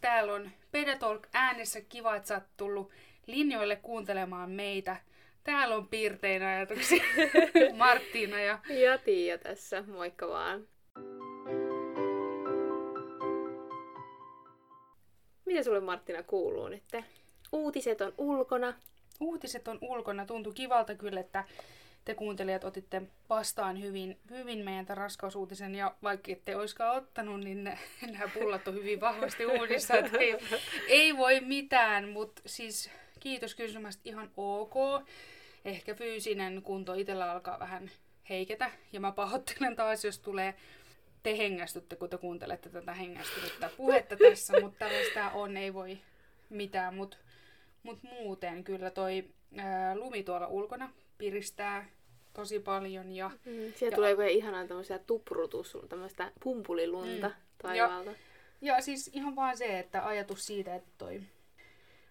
täällä on Pedatalk äänessä. Kiva, että sä oot tullut linjoille kuuntelemaan meitä. Täällä on piirtein ajatuksia Marttiina ja... Ja Tiia tässä, moikka vaan. Mitä sulle Marttina kuuluu nyt? Uutiset on ulkona. Uutiset on ulkona. Tuntui kivalta kyllä, että te kuuntelijat otitte vastaan hyvin, hyvin meidän tämän raskausuutisen, ja vaikka ette olisikaan ottanut, niin ne, nämä pullat on hyvin vahvasti uudissa, ei, ei voi mitään, mutta siis kiitos kysymästä ihan ok. Ehkä fyysinen kunto itsellä alkaa vähän heiketä, ja mä pahoittelen taas, jos tulee te hengästytte, kun te kuuntelette tätä hengästynyttä puhetta tässä, mutta tällaista on, ei voi mitään, mutta mut muuten kyllä toi ää, lumi tuolla ulkona piristää tosi paljon. Ja, mm, siellä ja, tulee vielä ihanaa tämmöisiä tuprutus, tämmöistä pumpulilunta mm, taivaalta. Ja, ja siis ihan vaan se, että ajatus siitä, että toi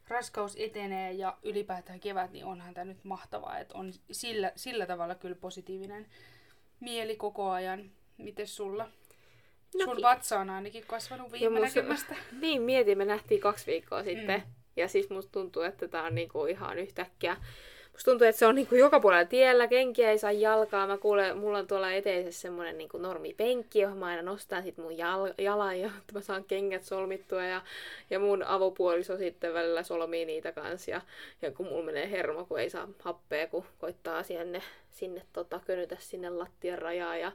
raskaus etenee ja ylipäätään kevät, niin onhan tämä nyt mahtavaa, että on sillä, sillä tavalla kyllä positiivinen mieli koko ajan. Miten sulla? No, Sun vatsa on ainakin kasvanut viime näkemästä. Niin, mietin, me nähtiin kaksi viikkoa sitten. Mm. Ja siis musta tuntuu, että tää on niinku ihan yhtäkkiä Musta tuntuu, että se on niinku joka puolella tiellä, kenkiä ei saa jalkaa. Mä kuulen, mulla on tuolla eteisessä semmonen niinku normipenkki, johon mä aina nostan sit mun jal- jalan, ja mä saan kengät solmittua. Ja, ja mun avopuoliso sitten välillä solmii niitä kanssa. Ja, ja kun mulla menee hermo, kun ei saa happea, kun koittaa sinne, sinne tota, könytä sinne lattian rajaa. Ja,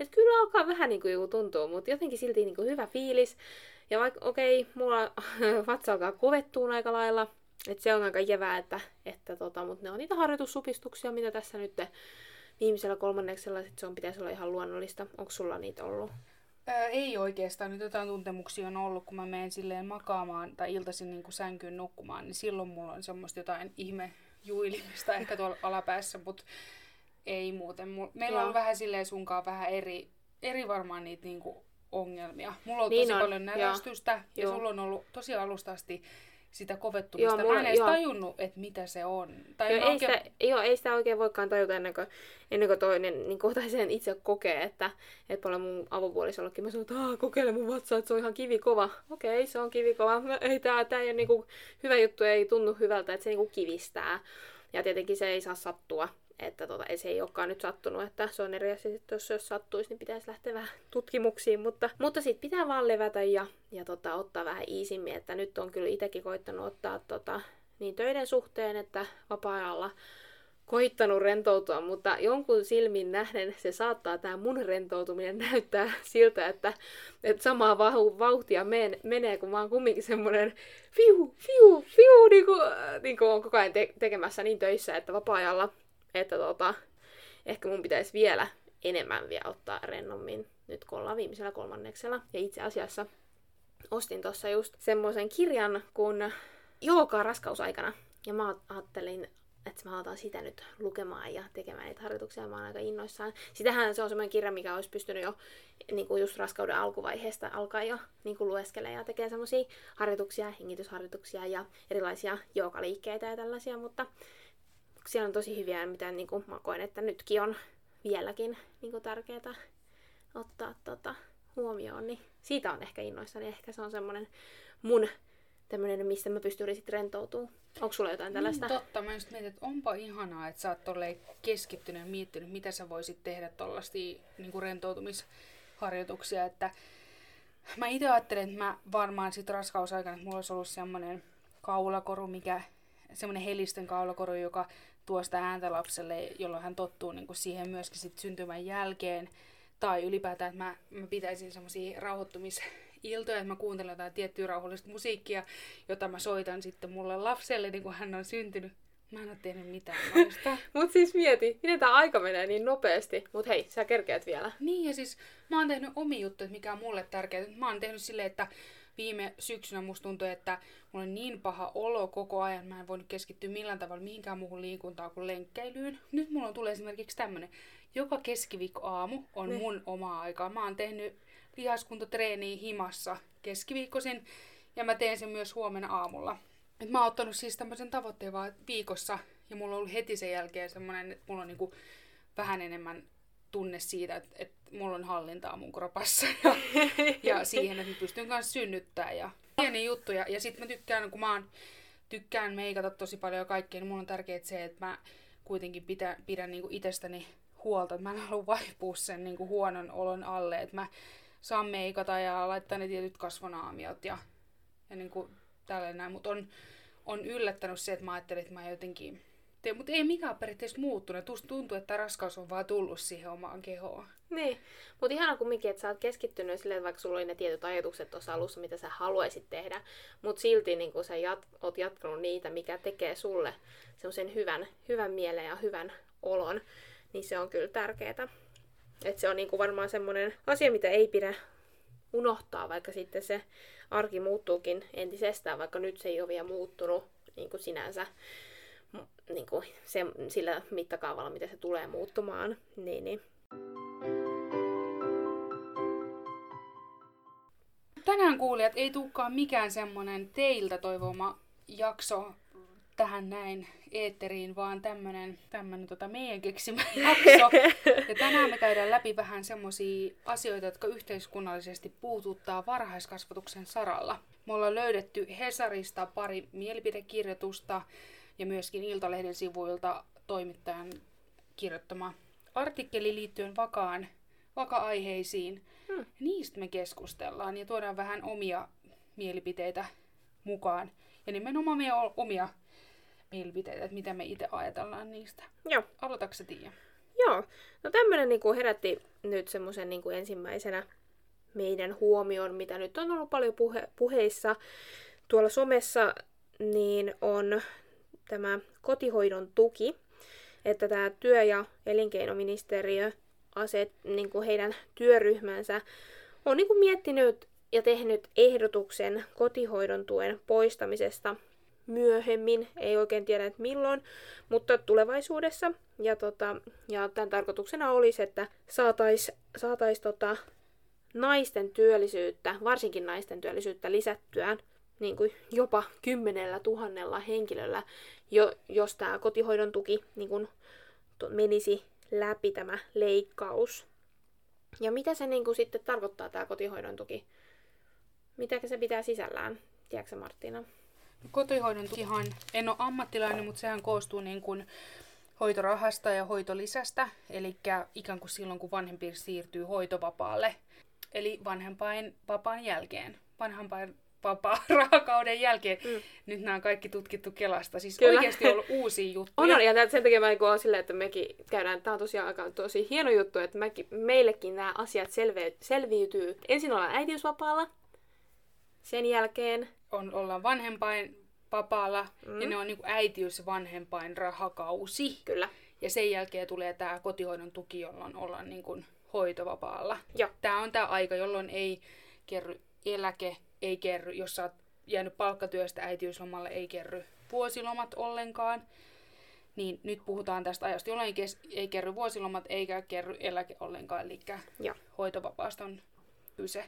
et kyllä alkaa vähän niinku joku tuntuu, mutta jotenkin silti niinku hyvä fiilis. Ja vaikka, okei, okay, mulla vatsa alkaa kovettua aika lailla, et se on aika jevää, että, että tota, mutta ne on niitä harjoitussupistuksia, mitä tässä nyt viimeisellä kolmanneksella sit se on, pitäisi olla ihan luonnollista. Onko sulla niitä ollut? Ää, ei oikeastaan. Nyt jotain tuntemuksia on ollut, kun mä menen silleen makaamaan tai iltaisin niin sänkyyn nukkumaan, niin silloin mulla on semmoista jotain ihme juilimista ehkä tuolla alapäässä, mutta ei muuten. Meillä Joo. on vähän silleen sunkaan vähän eri, eri varmaan niitä niinku ongelmia. Mulla on niin tosi on. paljon närästystä ja, ja sulla on ollut tosi alusta asti sitä kovettumista. Joo, mulla, mä en edes joo. tajunnut, että mitä se on. Tai joo, ei oikein... sitä, joo, ei sitä oikein voikaan tajuta ennen kuin, ennen kuin toinen niin kohta sen itse kokee, että, että paljon mun avopuolisollekin mä sanon, että kokeile mun vatsaa, että se on ihan kivikova. Okei, se on kivikova. Ei, tää, tää ei ole niin kuin, hyvä juttu, ei tunnu hyvältä, että se niin kuin kivistää. Ja tietenkin se ei saa sattua että tota, se ei olekaan nyt sattunut, että se on eri asia, että jos, jos sattuisi, niin pitäisi lähteä vähän tutkimuksiin, mutta, mutta sitten pitää vaan levätä ja, ja tota, ottaa vähän iisimmin, että nyt on kyllä itsekin koittanut ottaa tota, niin töiden suhteen, että vapaa-ajalla koittanut rentoutua, mutta jonkun silmin nähden se saattaa tämä mun rentoutuminen näyttää siltä, että, että samaa vauhtia men, menee, kun mä oon kumminkin semmoinen fiu, fiu, fiu, niin kuin, niin kuin on koko ajan te- tekemässä niin töissä, että vapaa-ajalla että tota, ehkä mun pitäisi vielä enemmän vielä ottaa rennommin nyt kun ollaan viimeisellä kolmanneksella. Ja itse asiassa ostin tuossa just semmoisen kirjan kuin Jookaa raskausaikana. Ja mä ajattelin, että mä aloitan sitä nyt lukemaan ja tekemään niitä harjoituksia. Mä oon aika innoissaan. Sitähän se on semmoinen kirja, mikä olisi pystynyt jo niin kuin just raskauden alkuvaiheesta alkaa jo niin kuin lueskelemaan ja tekee semmoisia harjoituksia, hengitysharjoituksia ja erilaisia jookaliikkeitä ja tällaisia, mutta siellä on tosi hyviä, mitä niin kuin mä koen, että nytkin on vieläkin niin kuin tärkeää ottaa tota, huomioon, niin siitä on ehkä innoissani. Ehkä se on semmoinen mun tämmöinen, missä mä pystyn sitten rentoutumaan. Onko sulla jotain tällaista? Niin, totta. Mä just mietin, että onpa ihanaa, että sä oot keskittynyt ja miettinyt, mitä sä voisit tehdä tollaisia niin rentoutumisharjoituksia. Että mä itse ajattelen, että mä varmaan sit raskausaikana, että mulla olisi ollut semmoinen kaulakoru, mikä semmoinen helistön kaulakoru, joka tuosta ääntä lapselle, jolloin hän tottuu niin kuin siihen myöskin sit syntymän jälkeen. Tai ylipäätään, että mä, mä pitäisin semmoisia rauhoittumisiltoja, että mä kuuntelen jotain tiettyä rauhallista musiikkia, jota mä soitan sitten mulle lapselle, niin kun hän on syntynyt. Mä en ole tehnyt mitään Mut siis mieti, miten tämä aika menee niin nopeasti. Mut hei, sä kerkeät vielä. Niin ja siis mä oon tehnyt omi juttuja, mikä on mulle tärkeää. Mä oon tehnyt silleen, että viime syksynä musta tuntui, että mulla on niin paha olo koko ajan, mä en voinut keskittyä millään tavalla mihinkään muuhun liikuntaan kuin lenkkeilyyn. Nyt mulla tulee esimerkiksi tämmönen, joka keskiviikko aamu on ne. mun oma aika. Mä oon tehnyt lihaskuntotreeniä himassa keskiviikkoisin ja mä teen sen myös huomenna aamulla. Et mä oon ottanut siis tämmöisen tavoitteen vaan viikossa ja mulla on ollut heti sen jälkeen semmoinen, että mulla on niinku vähän enemmän tunne siitä, että, että mulla on hallintaa mun kropassa ja, ja siihen, että mä pystyn kanssa synnyttää ja Pieni juttu. Ja, sitten mä tykkään, kun mä oon, tykkään meikata tosi paljon ja kaikkea, niin mulla on tärkeää se, että mä kuitenkin pidän, pidän niinku itsestäni huolta. Että mä en halua vaipua sen niinku huonon olon alle. Että mä saan meikata ja laittaa ne tietyt kasvonaamiot ja, ja niinku tällainen näin. Mutta on, on yllättänyt se, että mä ajattelin, että mä jotenkin te, mutta ei mikään periaatteessa muuttunut. Tuntuu, että raskaus on vaan tullut siihen omaan kehoon. Niin, mutta ihana kumminkin, että sä oot keskittynyt silleen, vaikka sulla oli ne tietyt ajatukset tuossa alussa, mitä sä haluaisit tehdä, mutta silti niin sä jat, oot jatkanut niitä, mikä tekee sulle semmoisen hyvän, hyvän mielen ja hyvän olon, niin se on kyllä tärkeää. Että se on niin kuin varmaan semmoinen asia, mitä ei pidä unohtaa, vaikka sitten se arki muuttuukin entisestään, vaikka nyt se ei ole vielä muuttunut niin kuin sinänsä niin kuin se, sillä mittakaavalla, mitä se tulee muuttumaan. Niin, niin. Tänään kuulijat ei tulekaan mikään semmonen teiltä toivoma jakso tähän näin eetteriin, vaan tämmönen, tämmönen tota meidän keksimä jakso. Ja tänään me käydään läpi vähän semmosia asioita, jotka yhteiskunnallisesti puututtaa varhaiskasvatuksen saralla. Me ollaan löydetty Hesarista pari mielipidekirjoitusta, ja myöskin Iltalehden sivuilta toimittajan kirjoittama artikkeli liittyen vakaan, vaka-aiheisiin. Hmm. Niistä me keskustellaan ja tuodaan vähän omia mielipiteitä mukaan. Ja nimenomaan meidän omia mielipiteitä, että mitä me itse ajatellaan niistä. Joo. Aloitatko Tiia? Joo. No tämmöinen niin herätti nyt semmoisen niin ensimmäisenä meidän huomioon, mitä nyt on ollut paljon puhe- puheissa tuolla somessa, niin on tämä kotihoidon tuki, että tämä työ- ja elinkeinoministeriö aset, niin kuin heidän työryhmänsä on niin kuin miettinyt ja tehnyt ehdotuksen kotihoidon tuen poistamisesta myöhemmin, ei oikein tiedä että milloin, mutta tulevaisuudessa. Ja, tota, ja tämän tarkoituksena olisi, että saataisiin saatais, tota, naisten työllisyyttä, varsinkin naisten työllisyyttä lisättyä niin kuin jopa kymmenellä tuhannella henkilöllä, jo, jos tämä kotihoidon tuki niin kuin, to, menisi läpi tämä leikkaus. Ja mitä se niin kuin, sitten tarkoittaa tämä kotihoidon tuki? Mitä se pitää sisällään? Tiedätkö Martina? Kotihoidon tukihan, en ole ammattilainen, mutta sehän koostuu niin kuin hoitorahasta ja hoitolisästä, eli ikään kuin silloin, kun vanhempi siirtyy hoitovapaalle, eli vanhempain vapaan jälkeen. Vanhempain vapaa rahakauden jälkeen. Mm. Nyt nämä on kaikki tutkittu Kelasta. Siis Kyllä. oikeasti ollut uusia juttuja. On, on, ja sen takia mä niin olen silleen, että mekin käydään, tämä on tosiaan aika tosi hieno juttu, että mekin, meillekin nämä asiat selve, selviytyy. Ensin ollaan äitiysvapaalla, sen jälkeen... On, ollaan vanhempain vapaalla, mm. ja ne on niin kuin äitiys vanhempain rahakausi. Kyllä. Ja sen jälkeen tulee tämä kotihoidon tuki, jolloin ollaan niin kuin hoitovapaalla. Joo. Tämä on tämä aika, jolloin ei kerry eläke ei kerry, jos sä oot jäänyt palkkatyöstä äitiyslomalle, ei kerry vuosilomat ollenkaan. Niin nyt puhutaan tästä ajasta, jolloin ei, kerry vuosilomat eikä kerry eläke ollenkaan, eli hoitovapaasta on kyse.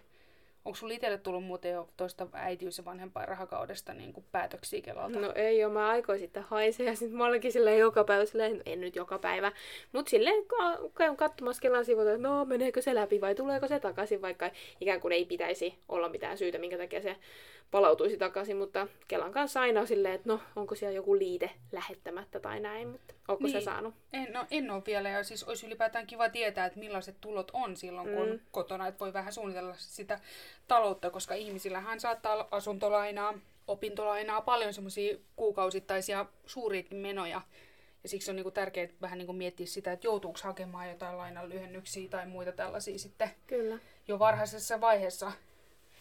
Onko sulla itselle tullut muuten jo tuosta äitiys- ja vanhempainrahakaudesta niin kuin päätöksiä Kelalta? No ei ole, mä aikoin sitten haisee ja sitten mä olenkin silleen joka päivä, silleen, no en nyt joka päivä, mutta silleen käyn katsomassa Kelan sivuilta, että no meneekö se läpi vai tuleeko se takaisin, vaikka ikään kuin ei pitäisi olla mitään syytä, minkä takia se palautuisi takaisin, mutta Kelan kanssa aina on silleen, että no onko siellä joku liite lähettämättä tai näin, mutta onko niin. se saanut? En, no, en ole vielä ja siis olisi ylipäätään kiva tietää, että millaiset tulot on silloin, kun mm. kotona, että voi vähän suunnitella sitä taloutta, koska ihmisillähän saattaa olla asuntolainaa, opintolainaa, paljon semmoisia kuukausittaisia suuriakin menoja. Ja siksi on niinku tärkeää vähän niinku miettiä sitä, että joutuuko hakemaan jotain lainan lyhennyksiä tai muita tällaisia sitten Kyllä. jo varhaisessa vaiheessa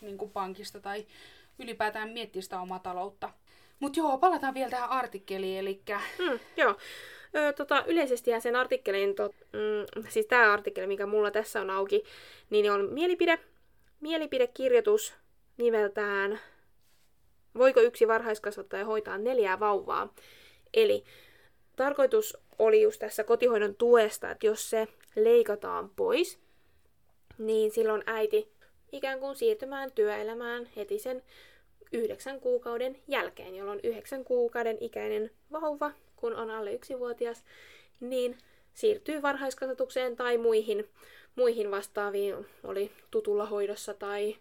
niinku pankista tai ylipäätään miettiä sitä omaa taloutta. Mutta joo, palataan vielä tähän artikkeliin, eli... Mm, joo. Tota, yleisesti sen artikkelin, to, mm, siis tämä artikkeli, mikä mulla tässä on auki, niin on mielipide, mielipidekirjoitus nimeltään Voiko yksi varhaiskasvattaja hoitaa neljää vauvaa? Eli tarkoitus oli just tässä kotihoidon tuesta, että jos se leikataan pois, niin silloin äiti ikään kuin siirtymään työelämään heti sen yhdeksän kuukauden jälkeen, jolloin yhdeksän kuukauden ikäinen vauva, kun on alle yksivuotias, niin siirtyy varhaiskasvatukseen tai muihin, muihin vastaaviin, oli tutulla hoidossa tai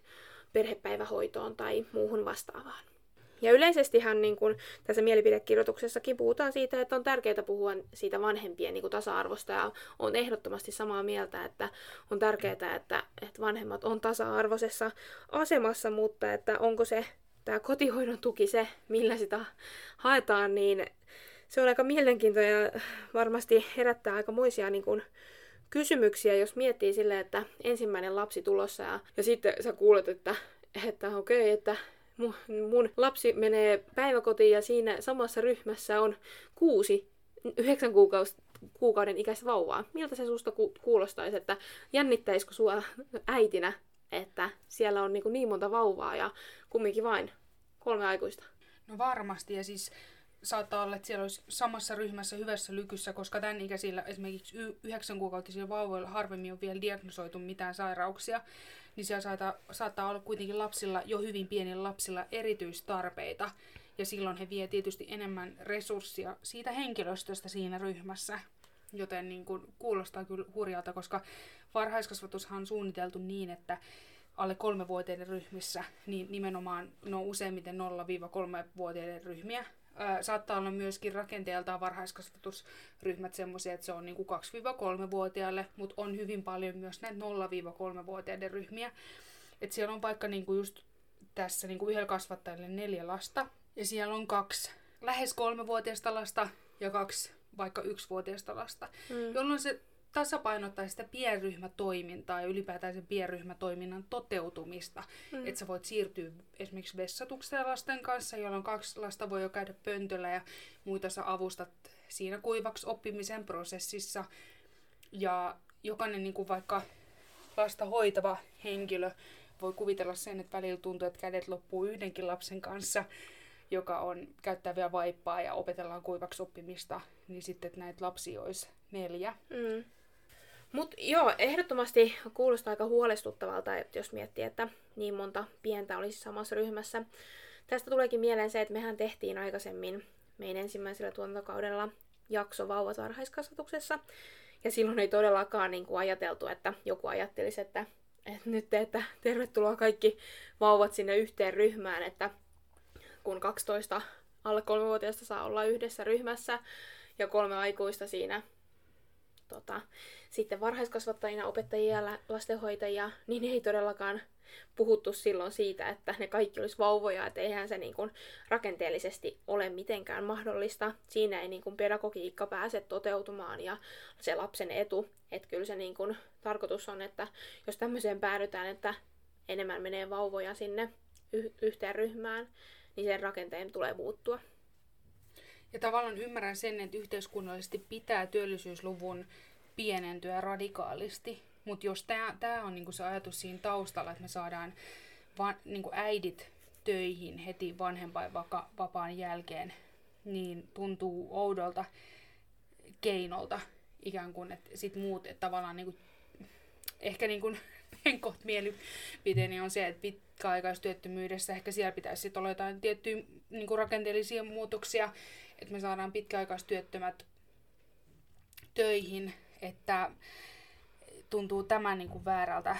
perhepäivähoitoon tai muuhun vastaavaan. Ja yleisestihan niin kun, tässä mielipidekirjoituksessakin puhutaan siitä, että on tärkeää puhua siitä vanhempien niin tasa-arvosta ja on ehdottomasti samaa mieltä, että on tärkeää, että, että vanhemmat on tasa-arvoisessa asemassa, mutta että onko se tämä kotihoidon tuki se, millä sitä haetaan, niin se on aika mielenkiintoinen ja varmasti herättää aika muisia niin kuin, kysymyksiä, jos miettii silleen, että ensimmäinen lapsi tulossa ja, ja sitten sä kuulet, että, että okei, okay, että mun, mun lapsi menee päiväkotiin ja siinä samassa ryhmässä on kuusi yhdeksän kuukaus, kuukauden ikäistä vauvaa. Miltä se susta ku, kuulostaisi, että jännittäisikö sua äitinä, että siellä on niin, niin monta vauvaa ja kumminkin vain kolme aikuista? No varmasti ja siis saattaa olla, että siellä olisi samassa ryhmässä hyvässä lykyssä, koska tämän ikäisillä esimerkiksi yhdeksän kuukautisilla vauvoilla harvemmin on vielä diagnosoitu mitään sairauksia, niin siellä saattaa, saattaa olla kuitenkin lapsilla, jo hyvin pienillä lapsilla erityistarpeita, ja silloin he vie tietysti enemmän resurssia siitä henkilöstöstä siinä ryhmässä. Joten niin kuin, kuulostaa kyllä hurjalta, koska varhaiskasvatushan on suunniteltu niin, että alle kolmevuotiaiden ryhmissä, niin nimenomaan no useimmiten 0-3-vuotiaiden ryhmiä, saattaa olla myöskin rakenteeltaan varhaiskasvatusryhmät semmoisia, että se on niin 2-3-vuotiaille, mutta on hyvin paljon myös näitä 0-3-vuotiaiden ryhmiä. Että siellä on vaikka niin kuin just tässä niin kuin yhdellä kasvattajalle neljä lasta, ja siellä on kaksi lähes kolmevuotiaista lasta ja kaksi vaikka yksivuotiaista lasta, mm. jolloin se tasapainottaa sitä pienryhmätoimintaa ja ylipäätään sen pienryhmätoiminnan toteutumista. Mm. Että sä voit siirtyä esimerkiksi vessatukseen lasten kanssa, jolloin kaksi lasta voi jo käydä pöntöllä ja muita sä avustat siinä kuivaksi oppimisen prosessissa. Ja jokainen niin kuin vaikka lasta hoitava henkilö voi kuvitella sen, että välillä tuntuu, että kädet loppuu yhdenkin lapsen kanssa, joka on käyttäviä vaippaa ja opetellaan kuivaksi oppimista, niin sitten että näitä lapsia olisi neljä. Mm. Mutta joo, ehdottomasti kuulostaa aika huolestuttavalta, että jos miettii, että niin monta pientä olisi samassa ryhmässä. Tästä tuleekin mieleen se, että mehän tehtiin aikaisemmin meidän ensimmäisellä tuotantokaudella jakso vauvat varhaiskasvatuksessa. Ja silloin ei todellakaan niin kuin ajateltu, että joku ajattelisi, että, että nyt että tervetuloa kaikki vauvat sinne yhteen ryhmään, että kun 12 alle 3-vuotiaista saa olla yhdessä ryhmässä ja kolme aikuista siinä tota, sitten varhaiskasvattajina, opettajia ja lastenhoitajia, niin ei todellakaan puhuttu silloin siitä, että ne kaikki olisi vauvoja, että eihän se niin kuin rakenteellisesti ole mitenkään mahdollista. Siinä ei niin kuin pedagogiikka pääse toteutumaan ja se lapsen etu. Että kyllä se niin kuin tarkoitus on, että jos tämmöiseen päädytään, että enemmän menee vauvoja sinne yhteen ryhmään, niin sen rakenteen tulee muuttua. Ja tavallaan ymmärrän sen, että yhteiskunnallisesti pitää työllisyysluvun pienentyä radikaalisti. Mutta jos tämä on niinku se ajatus siinä taustalla, että me saadaan va, niinku äidit töihin heti vanhempainvapaan jälkeen, niin tuntuu oudolta keinolta ikään kuin, että sit muut, että tavallaan niinku, ehkä niinku, en kohta mielipiteeni on se, että pitkäaikaistyöttömyydessä ehkä siellä pitäisi sit olla jotain tiettyjä niinku rakenteellisia muutoksia, että me saadaan pitkäaikaistyöttömät töihin, että tuntuu tämä niin kuin väärältä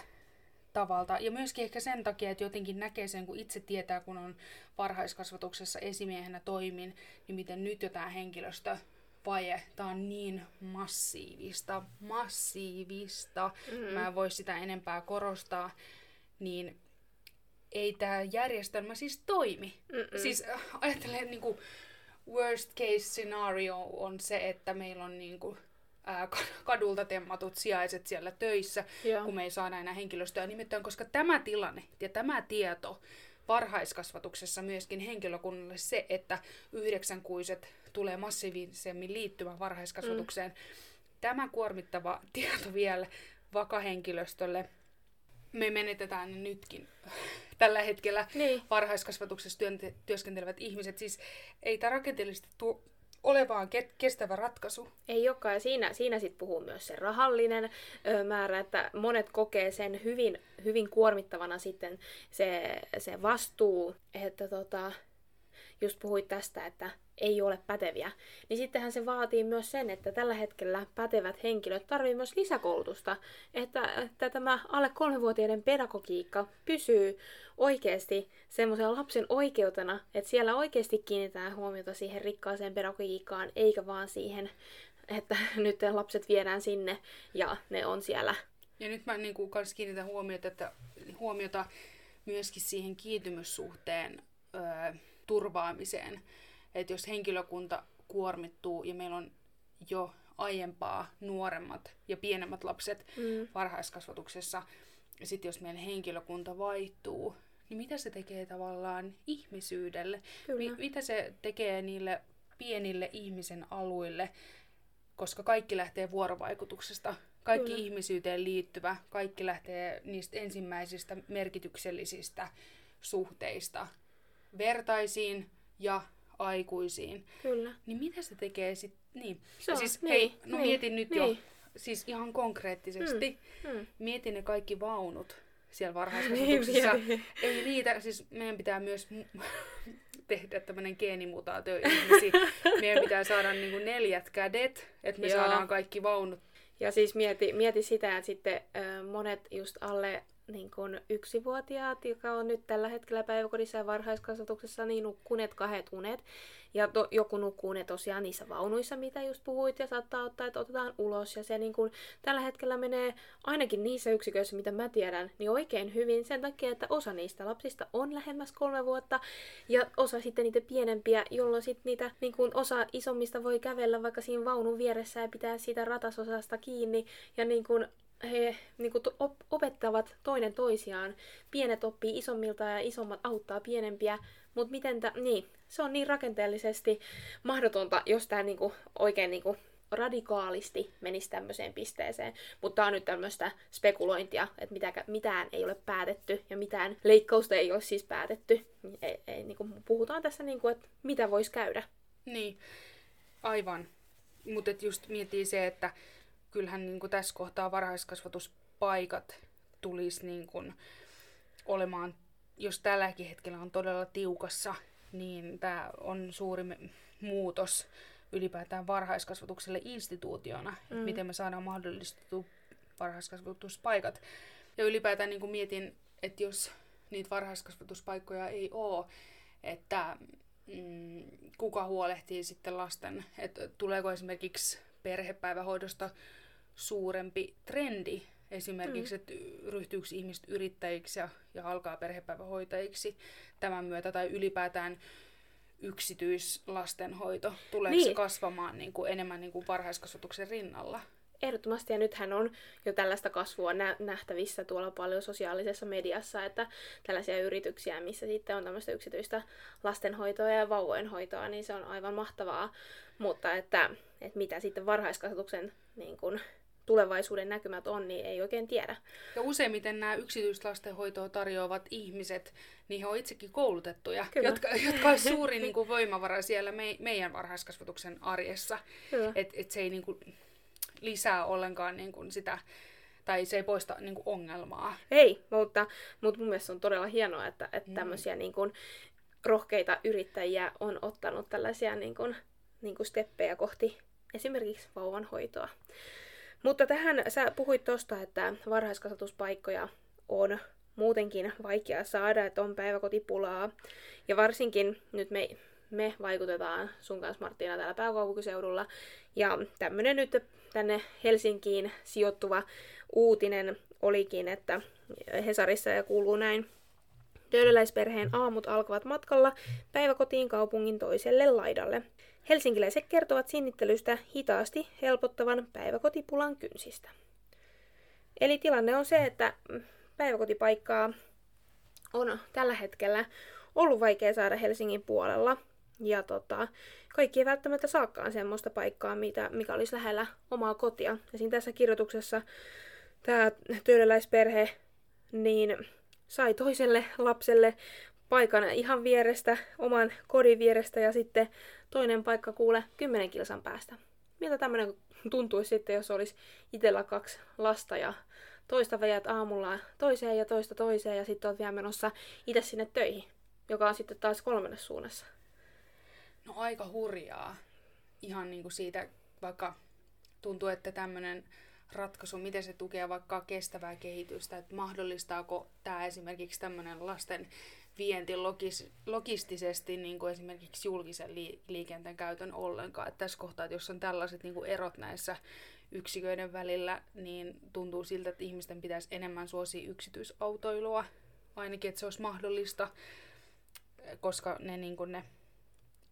tavalta. Ja myöskin ehkä sen takia, että jotenkin näkee sen, kun itse tietää, kun on varhaiskasvatuksessa esimiehenä toimin, niin miten nyt jo tämä henkilöstö vaje, tämä on niin massiivista, massiivista, mm-hmm. mä en voi sitä enempää korostaa, niin ei tämä järjestelmä siis toimi. Mm-mm. Siis äh, ajattelen niin kuin, worst case scenario on se, että meillä on niin kuin, ää, kadulta temmatut sijaiset siellä töissä, Joo. kun me ei saada enää henkilöstöä. Nimittäin, koska tämä tilanne ja tämä tieto varhaiskasvatuksessa myöskin henkilökunnalle se, että yhdeksänkuiset tulee massiivisemmin liittymään varhaiskasvatukseen. Mm. Tämä kuormittava tieto vielä vakahenkilöstölle. Me menetetään ne nytkin tällä hetkellä niin. varhaiskasvatuksessa työskentelevät ihmiset. Siis ei tämä rakenteellisesti tuo olevaan ke- kestävä ratkaisu. Ei olekaan, ja siinä, siinä sitten puhuu myös se rahallinen ö, määrä, että monet kokee sen hyvin, hyvin kuormittavana sitten se, se vastuu, että tota, just puhuit tästä, että ei ole päteviä, niin sittenhän se vaatii myös sen, että tällä hetkellä pätevät henkilöt tarvitsevat myös lisäkoulutusta, että, että tämä alle kolmevuotiaiden pedagogiikka pysyy oikeasti semmoisen lapsen oikeutena, että siellä oikeasti kiinnitetään huomiota siihen rikkaaseen pedagogiikkaan, eikä vaan siihen, että nyt lapset viedään sinne ja ne on siellä. Ja nyt mä niin kuin, kans kiinnitän huomiota, että, huomiota myöskin siihen kiintymyssuhteen öö, turvaamiseen. Että jos henkilökunta kuormittuu ja meillä on jo aiempaa nuoremmat ja pienemmät lapset mm. varhaiskasvatuksessa, ja sitten jos meidän henkilökunta vaihtuu, niin mitä se tekee tavallaan ihmisyydelle? Mi- mitä se tekee niille pienille ihmisen aluille, koska kaikki lähtee vuorovaikutuksesta. Kaikki Kyllä. ihmisyyteen liittyvä, kaikki lähtee niistä ensimmäisistä merkityksellisistä suhteista vertaisiin ja aikuisiin. Kyllä. Niin mitä se tekee sitten? Niin. Se on, siis, niin, hei, no niin, mietin nyt niin. jo, siis ihan konkreettisesti, Mm, mm. mietin ne kaikki vaunut siellä varhaiskasvatuksessa. Niin, Ei riitä, siis meidän pitää myös mu- tehdä tämmöinen geenimutaatio ihmisiä. Meidän pitää saada niinku neljät kädet, että me Joo. saadaan kaikki vaunut. Ja siis mieti, mieti sitä, että sitten ö, monet just alle niin kun yksivuotiaat, joka on nyt tällä hetkellä päiväkodissa ja varhaiskasvatuksessa, niin nukkuneet kahdet unet. Ja to, joku nukkuu ne tosiaan niissä vaunuissa, mitä just puhuit, ja saattaa ottaa, että otetaan ulos. Ja se niin kun, tällä hetkellä menee ainakin niissä yksiköissä, mitä mä tiedän, niin oikein hyvin sen takia, että osa niistä lapsista on lähemmäs kolme vuotta, ja osa sitten niitä pienempiä, jolloin sitten niitä niin kun osa isommista voi kävellä vaikka siinä vaunun vieressä ja pitää siitä ratasosasta kiinni, ja niin kun he niin kuin, op- opettavat toinen toisiaan. Pienet oppii isommilta ja isommat auttaa pienempiä. Mutta miten tä, niin, se on niin rakenteellisesti mahdotonta, jos tämä niin oikein niin kuin, radikaalisti menisi tämmöiseen pisteeseen. Mutta tämä on nyt tämmöistä spekulointia, että mitä, mitään ei ole päätetty ja mitään leikkausta ei ole siis päätetty. Ei, ei, niin kuin, puhutaan tässä, niin kuin, että mitä voisi käydä. Niin, aivan. Mutta just miettii se, että kyllähän niin tässä kohtaa varhaiskasvatuspaikat tulisi niin kuin olemaan, jos tälläkin hetkellä on todella tiukassa, niin tämä on suuri muutos ylipäätään varhaiskasvatukselle instituutiona, mm. miten me saadaan mahdollistettua varhaiskasvatuspaikat. Ja ylipäätään niin kuin mietin, että jos niitä varhaiskasvatuspaikkoja ei ole, että mm, kuka huolehtii sitten lasten, että tuleeko esimerkiksi perhepäivähoidosta suurempi trendi, esimerkiksi, mm. että ryhtyykö ihmiset yrittäjiksi ja, ja alkaa perhepäivähoitajiksi tämän myötä, tai ylipäätään yksityislastenhoito, tuleeko niin. se kasvamaan niin kuin enemmän niin kuin varhaiskasvatuksen rinnalla? Ehdottomasti, ja nythän on jo tällaista kasvua nä- nähtävissä tuolla paljon sosiaalisessa mediassa, että tällaisia yrityksiä, missä sitten on tämmöistä yksityistä lastenhoitoa ja vauvojenhoitoa, niin se on aivan mahtavaa. Mutta että, että mitä sitten varhaiskasvatuksen niin kun, tulevaisuuden näkymät on, niin ei oikein tiedä. Ja useimmiten nämä yksityislastenhoitoa tarjoavat ihmiset, niin he on itsekin koulutettuja, Kyllä. jotka, jotka on suuri niin kuin, voimavara siellä me, meidän varhaiskasvatuksen arjessa. Että et se ei niin kuin, lisää ollenkaan niin kuin, sitä, tai se ei poista niin kuin, ongelmaa. Ei, mutta, mutta mun mielestä on todella hienoa, että, että tämmöisiä niin kun, rohkeita yrittäjiä on ottanut tällaisia niin kun, niin kun steppejä kohti esimerkiksi vauvanhoitoa. Mutta tähän sä puhuit tuosta, että varhaiskasvatuspaikkoja on muutenkin vaikea saada, että on päiväkotipulaa. Ja varsinkin nyt me, me vaikutetaan sun kanssa Marttiina täällä pääkaupunkiseudulla. Ja tämmönen nyt tänne Helsinkiin sijoittuva uutinen olikin, että Hesarissa ja kuuluu näin. Töölöläisperheen aamut alkavat matkalla päiväkotiin kaupungin toiselle laidalle. Helsinkiläiset kertovat sinnittelystä hitaasti helpottavan päiväkotipulan kynsistä. Eli tilanne on se, että päiväkotipaikkaa on tällä hetkellä ollut vaikea saada Helsingin puolella. Ja tota, kaikki ei välttämättä saakaan semmoista paikkaa, mitä, mikä olisi lähellä omaa kotia. Ja siinä tässä kirjoituksessa tämä työläisperhe niin sai toiselle lapselle paikan ihan vierestä, oman kodin vierestä ja sitten toinen paikka kuule 10 kilsan päästä. Miltä tämmöinen tuntuisi sitten, jos olisi itsellä kaksi lasta ja toista vejät aamulla toiseen ja toista toiseen ja sitten olet vielä menossa itse sinne töihin, joka on sitten taas kolmannessa suunnassa. No aika hurjaa. Ihan niin kuin siitä, vaikka tuntuu, että tämmöinen ratkaisu, miten se tukee vaikka kestävää kehitystä, että mahdollistaako tämä esimerkiksi tämmöinen lasten vienti logis, logistisesti niin kuin esimerkiksi julkisen li, liikenteen käytön ollenkaan. Että tässä kohtaa, että jos on tällaiset niin kuin erot näissä yksiköiden välillä, niin tuntuu siltä, että ihmisten pitäisi enemmän suosia yksityisautoilua, ainakin että se olisi mahdollista, koska ne, niin kuin ne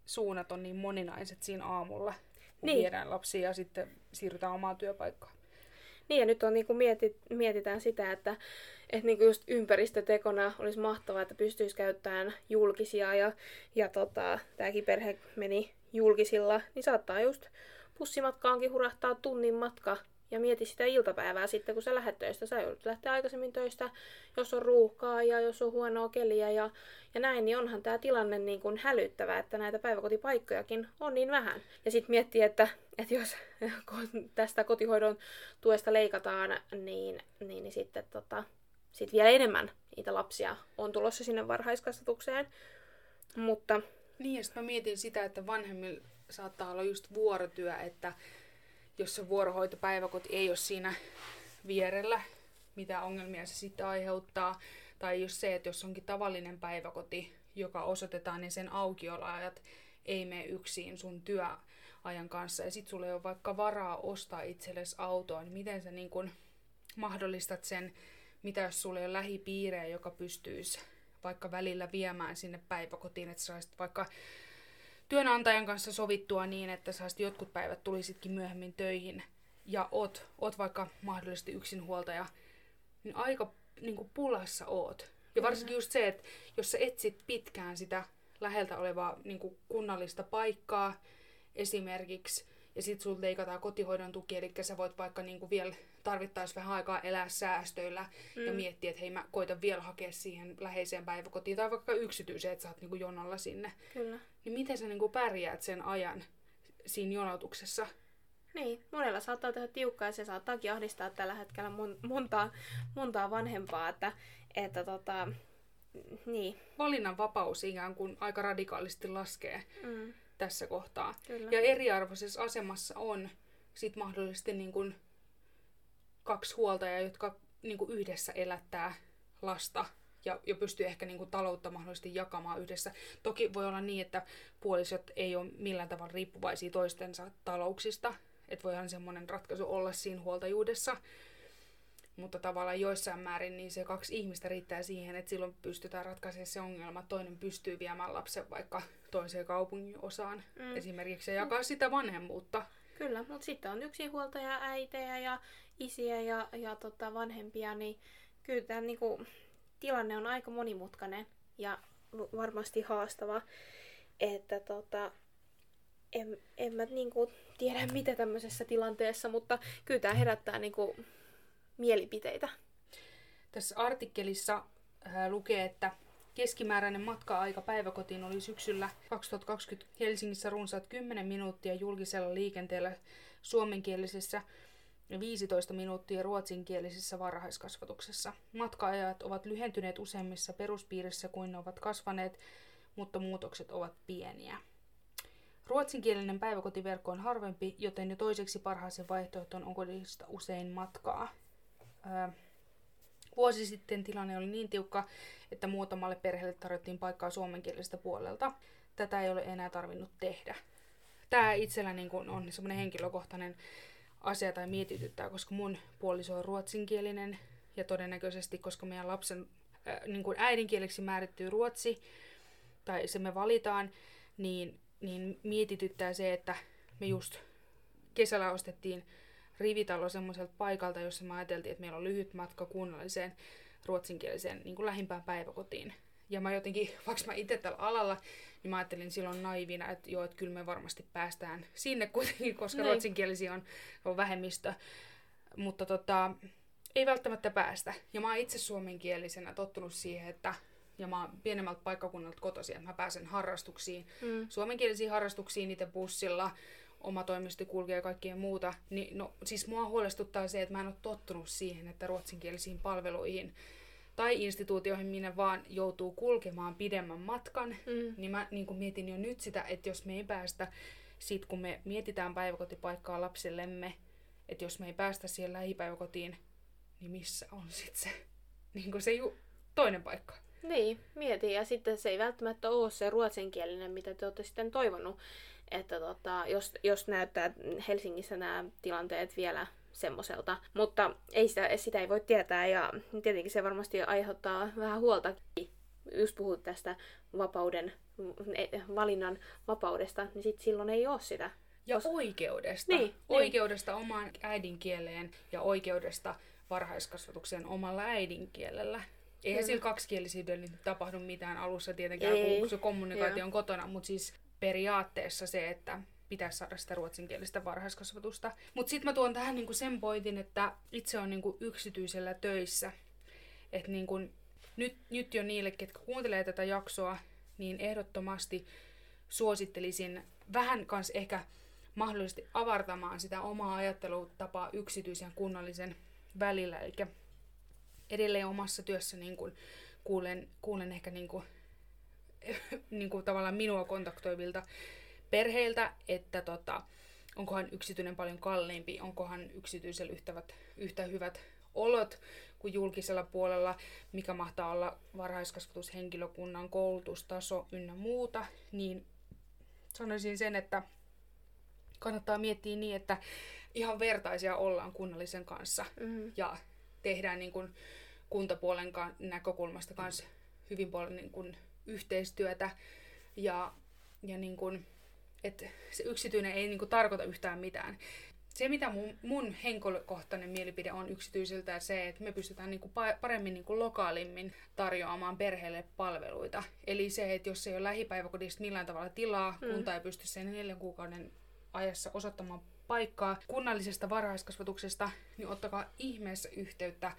suunnat on niin moninaiset siinä aamulla, kun niin. viedään lapsia ja sitten siirrytään omaan työpaikkaan. Niin ja nyt on, niin kuin mietit, mietitään sitä, että, että niin kuin just ympäristötekona olisi mahtavaa, että pystyisi käyttämään julkisia ja, ja tota, tämäkin perhe meni julkisilla, niin saattaa just bussimatkaankin hurahtaa tunnin matka ja mieti sitä iltapäivää sitten, kun sä lähdet töistä. Sä joudut lähteä aikaisemmin töistä, jos on ruuhkaa ja jos on huonoa keliä ja, ja näin, niin onhan tämä tilanne niin kuin hälyttävä, että näitä päiväkotipaikkojakin on niin vähän. Ja sitten miettii, että, että jos tästä kotihoidon tuesta leikataan, niin, niin, niin sitten tota, sit vielä enemmän niitä lapsia on tulossa sinne varhaiskasvatukseen. Mutta... Niin, ja sitten mä mietin sitä, että vanhemmilla saattaa olla just vuorotyö, että jos se vuorohoitopäiväkoti ei ole siinä vierellä, mitä ongelmia se sitten aiheuttaa, tai just se, että jos onkin tavallinen päiväkoti, joka osoitetaan, niin sen aukioloajat ei mene yksin sun työajan kanssa, ja sitten sulla ei ole vaikka varaa ostaa itsellesi autoa, niin miten sä niin kun mahdollistat sen, mitä jos sulla ei ole lähipiirejä, joka pystyisi vaikka välillä viemään sinne päiväkotiin, että saisit vaikka työnantajan kanssa sovittua niin, että saisit jotkut päivät tulisitkin myöhemmin töihin ja oot, oot vaikka mahdollisesti yksinhuoltaja, niin aika niin kuin pulassa oot. Ja varsinkin just se, että jos sä etsit pitkään sitä läheltä olevaa niin kuin kunnallista paikkaa esimerkiksi, ja sit sulta leikataan kotihoidon tuki, eli sä voit vaikka niinku vielä tarvittaisi vähän aikaa elää säästöillä mm. ja miettiä, että hei mä koitan vielä hakea siihen läheiseen päiväkotiin tai vaikka yksityiseen, että sä oot niinku jonolla sinne. Kyllä. Niin miten sä niinku pärjäät sen ajan siinä jonotuksessa? Niin, monella saattaa tehdä tiukkaa ja se saattaakin ahdistaa tällä hetkellä mon, montaa, montaa vanhempaa, että, että tota, niin. Valinnan vapaus ikään kuin aika radikaalisti laskee. Mm tässä kohtaa. Kyllä. Ja eriarvoisessa asemassa on sit mahdollisesti niin kuin kaksi huoltajaa, jotka niin kuin yhdessä elättää lasta ja, ja pystyy ehkä niin kuin taloutta mahdollisesti jakamaan yhdessä. Toki voi olla niin, että puolisot ei ole millään tavalla riippuvaisia toistensa talouksista. Että voihan semmoinen ratkaisu olla siinä huoltajuudessa. Mutta tavallaan joissain määrin niin se kaksi ihmistä riittää siihen, että silloin pystytään ratkaisemaan se ongelma. Toinen pystyy viemään lapsen vaikka toiseen kaupungin osaan mm. esimerkiksi ja jakaa mm. sitä vanhemmuutta. Kyllä, mutta sitten on yksinhuoltaja, äitejä ja isiä ja, ja tota vanhempia, niin kyllä tämä niinku, tilanne on aika monimutkainen ja varmasti haastava. Että tota, en, en mä niinku tiedä mitä tämmöisessä tilanteessa, mutta kyllä tämä herättää niinku mielipiteitä. Tässä artikkelissa äh, lukee, että keskimääräinen matka-aika päiväkotiin oli syksyllä 2020 Helsingissä runsaat 10 minuuttia julkisella liikenteellä suomenkielisessä ja 15 minuuttia ruotsinkielisessä varhaiskasvatuksessa. Matka-ajat ovat lyhentyneet useimmissa peruspiirissä kuin ne ovat kasvaneet, mutta muutokset ovat pieniä. Ruotsinkielinen päiväkotiverkko on harvempi, joten jo toiseksi parhaaseen vaihtoehtoon on kodista usein matkaa. Ää, vuosi sitten tilanne oli niin tiukka, että muutamalle perheelle tarjottiin paikkaa suomenkielisestä puolelta. Tätä ei ole enää tarvinnut tehdä. Tämä itsellä niin kun on semmoinen henkilökohtainen asia tai mietityttää, koska mun puoliso on ruotsinkielinen ja todennäköisesti, koska meidän lapsen äh, niin kuin äidinkieleksi määrittyy ruotsi, tai se me valitaan, niin, niin mietityttää se, että me just kesällä ostettiin rivitalo semmoiselta paikalta, jossa me ajateltiin, että meillä on lyhyt matka kunnalliseen ruotsinkieliseen niin kuin lähimpään päiväkotiin. Ja mä jotenkin, vaikka mä itse tällä alalla, niin mä ajattelin silloin naivina, että joo, että kyllä me varmasti päästään sinne kuitenkin, koska Näin. ruotsinkielisiä on, on vähemmistö. Mutta tota, ei välttämättä päästä. Ja mä oon itse suomenkielisenä tottunut siihen, että ja mä oon pienemmältä paikkakunnalta kotoisin, että mä pääsen harrastuksiin, mm. suomenkielisiin harrastuksiin niiden bussilla, oma toimisto kulkee ja kaikkea muuta, niin no, siis mua huolestuttaa se, että mä en ole tottunut siihen, että ruotsinkielisiin palveluihin tai instituutioihin, minne vaan joutuu kulkemaan pidemmän matkan, Mm. niin mä niin mietin jo nyt sitä, että jos me ei päästä, sit kun me mietitään päiväkotipaikkaa lapsillemme, että jos me ei päästä siihen lähipäiväkotiin, niin missä on sitten se, niin kuin se ju- toinen paikka. Niin, mieti. Ja sitten se ei välttämättä ole se ruotsinkielinen, mitä te olette sitten toivonut. Että tota, jos, jos näyttää Helsingissä nämä tilanteet vielä semmoiselta. Mutta ei sitä, sitä ei voi tietää ja tietenkin se varmasti aiheuttaa vähän huolta. Just puhut tästä vapauden, eh, valinnan vapaudesta, niin sit silloin ei ole sitä. Ja Kos- oikeudesta. Niin, niin. oikeudesta omaan äidinkieleen ja oikeudesta varhaiskasvatukseen omalla äidinkielellä. Eihän Kyllä. sillä kaksikielisyydellä nyt tapahdu mitään alussa tietenkään, Ei, kun se kommunikaatio joo. on kotona, mutta siis periaatteessa se, että pitäisi saada sitä ruotsinkielistä varhaiskasvatusta. Mutta sitten mä tuon tähän niinku sen pointin, että itse on niinku yksityisellä töissä. Että niinku, nyt, nyt jo niille, ketkä kuuntelee tätä jaksoa, niin ehdottomasti suosittelisin vähän kans ehkä mahdollisesti avartamaan sitä omaa ajattelutapaa yksityisen ja kunnallisen välillä. Eli edelleen omassa työssä niin kuulen, kuulen ehkä niin niin kuin tavallaan minua kontaktoivilta perheiltä, että tota, onkohan yksityinen paljon kalliimpi, onkohan yksityisellä yhtävät, yhtä hyvät olot kuin julkisella puolella, mikä mahtaa olla varhaiskasvatushenkilökunnan koulutustaso ynnä muuta, niin sanoisin sen, että kannattaa miettiä niin, että ihan vertaisia ollaan kunnallisen kanssa Mm. ja tehdään niin kuin kuntapuolen näkökulmasta kanssa hyvin paljon niin kuin yhteistyötä ja, ja niin kuin, että se yksityinen ei niin kuin tarkoita yhtään mitään. Se, mitä mun, mun henkilökohtainen mielipide on yksityisiltä, se, että me pystytään niin kuin pa- paremmin niin kuin lokaalimmin tarjoamaan perheelle palveluita. Eli se, että jos ei ole lähipäiväkodista millään tavalla tilaa, Mm. kunta ei pysty sen neljän kuukauden ajassa osoittamaan paikkaa kunnallisesta varhaiskasvatuksesta, niin ottakaa ihmeessä yhteyttä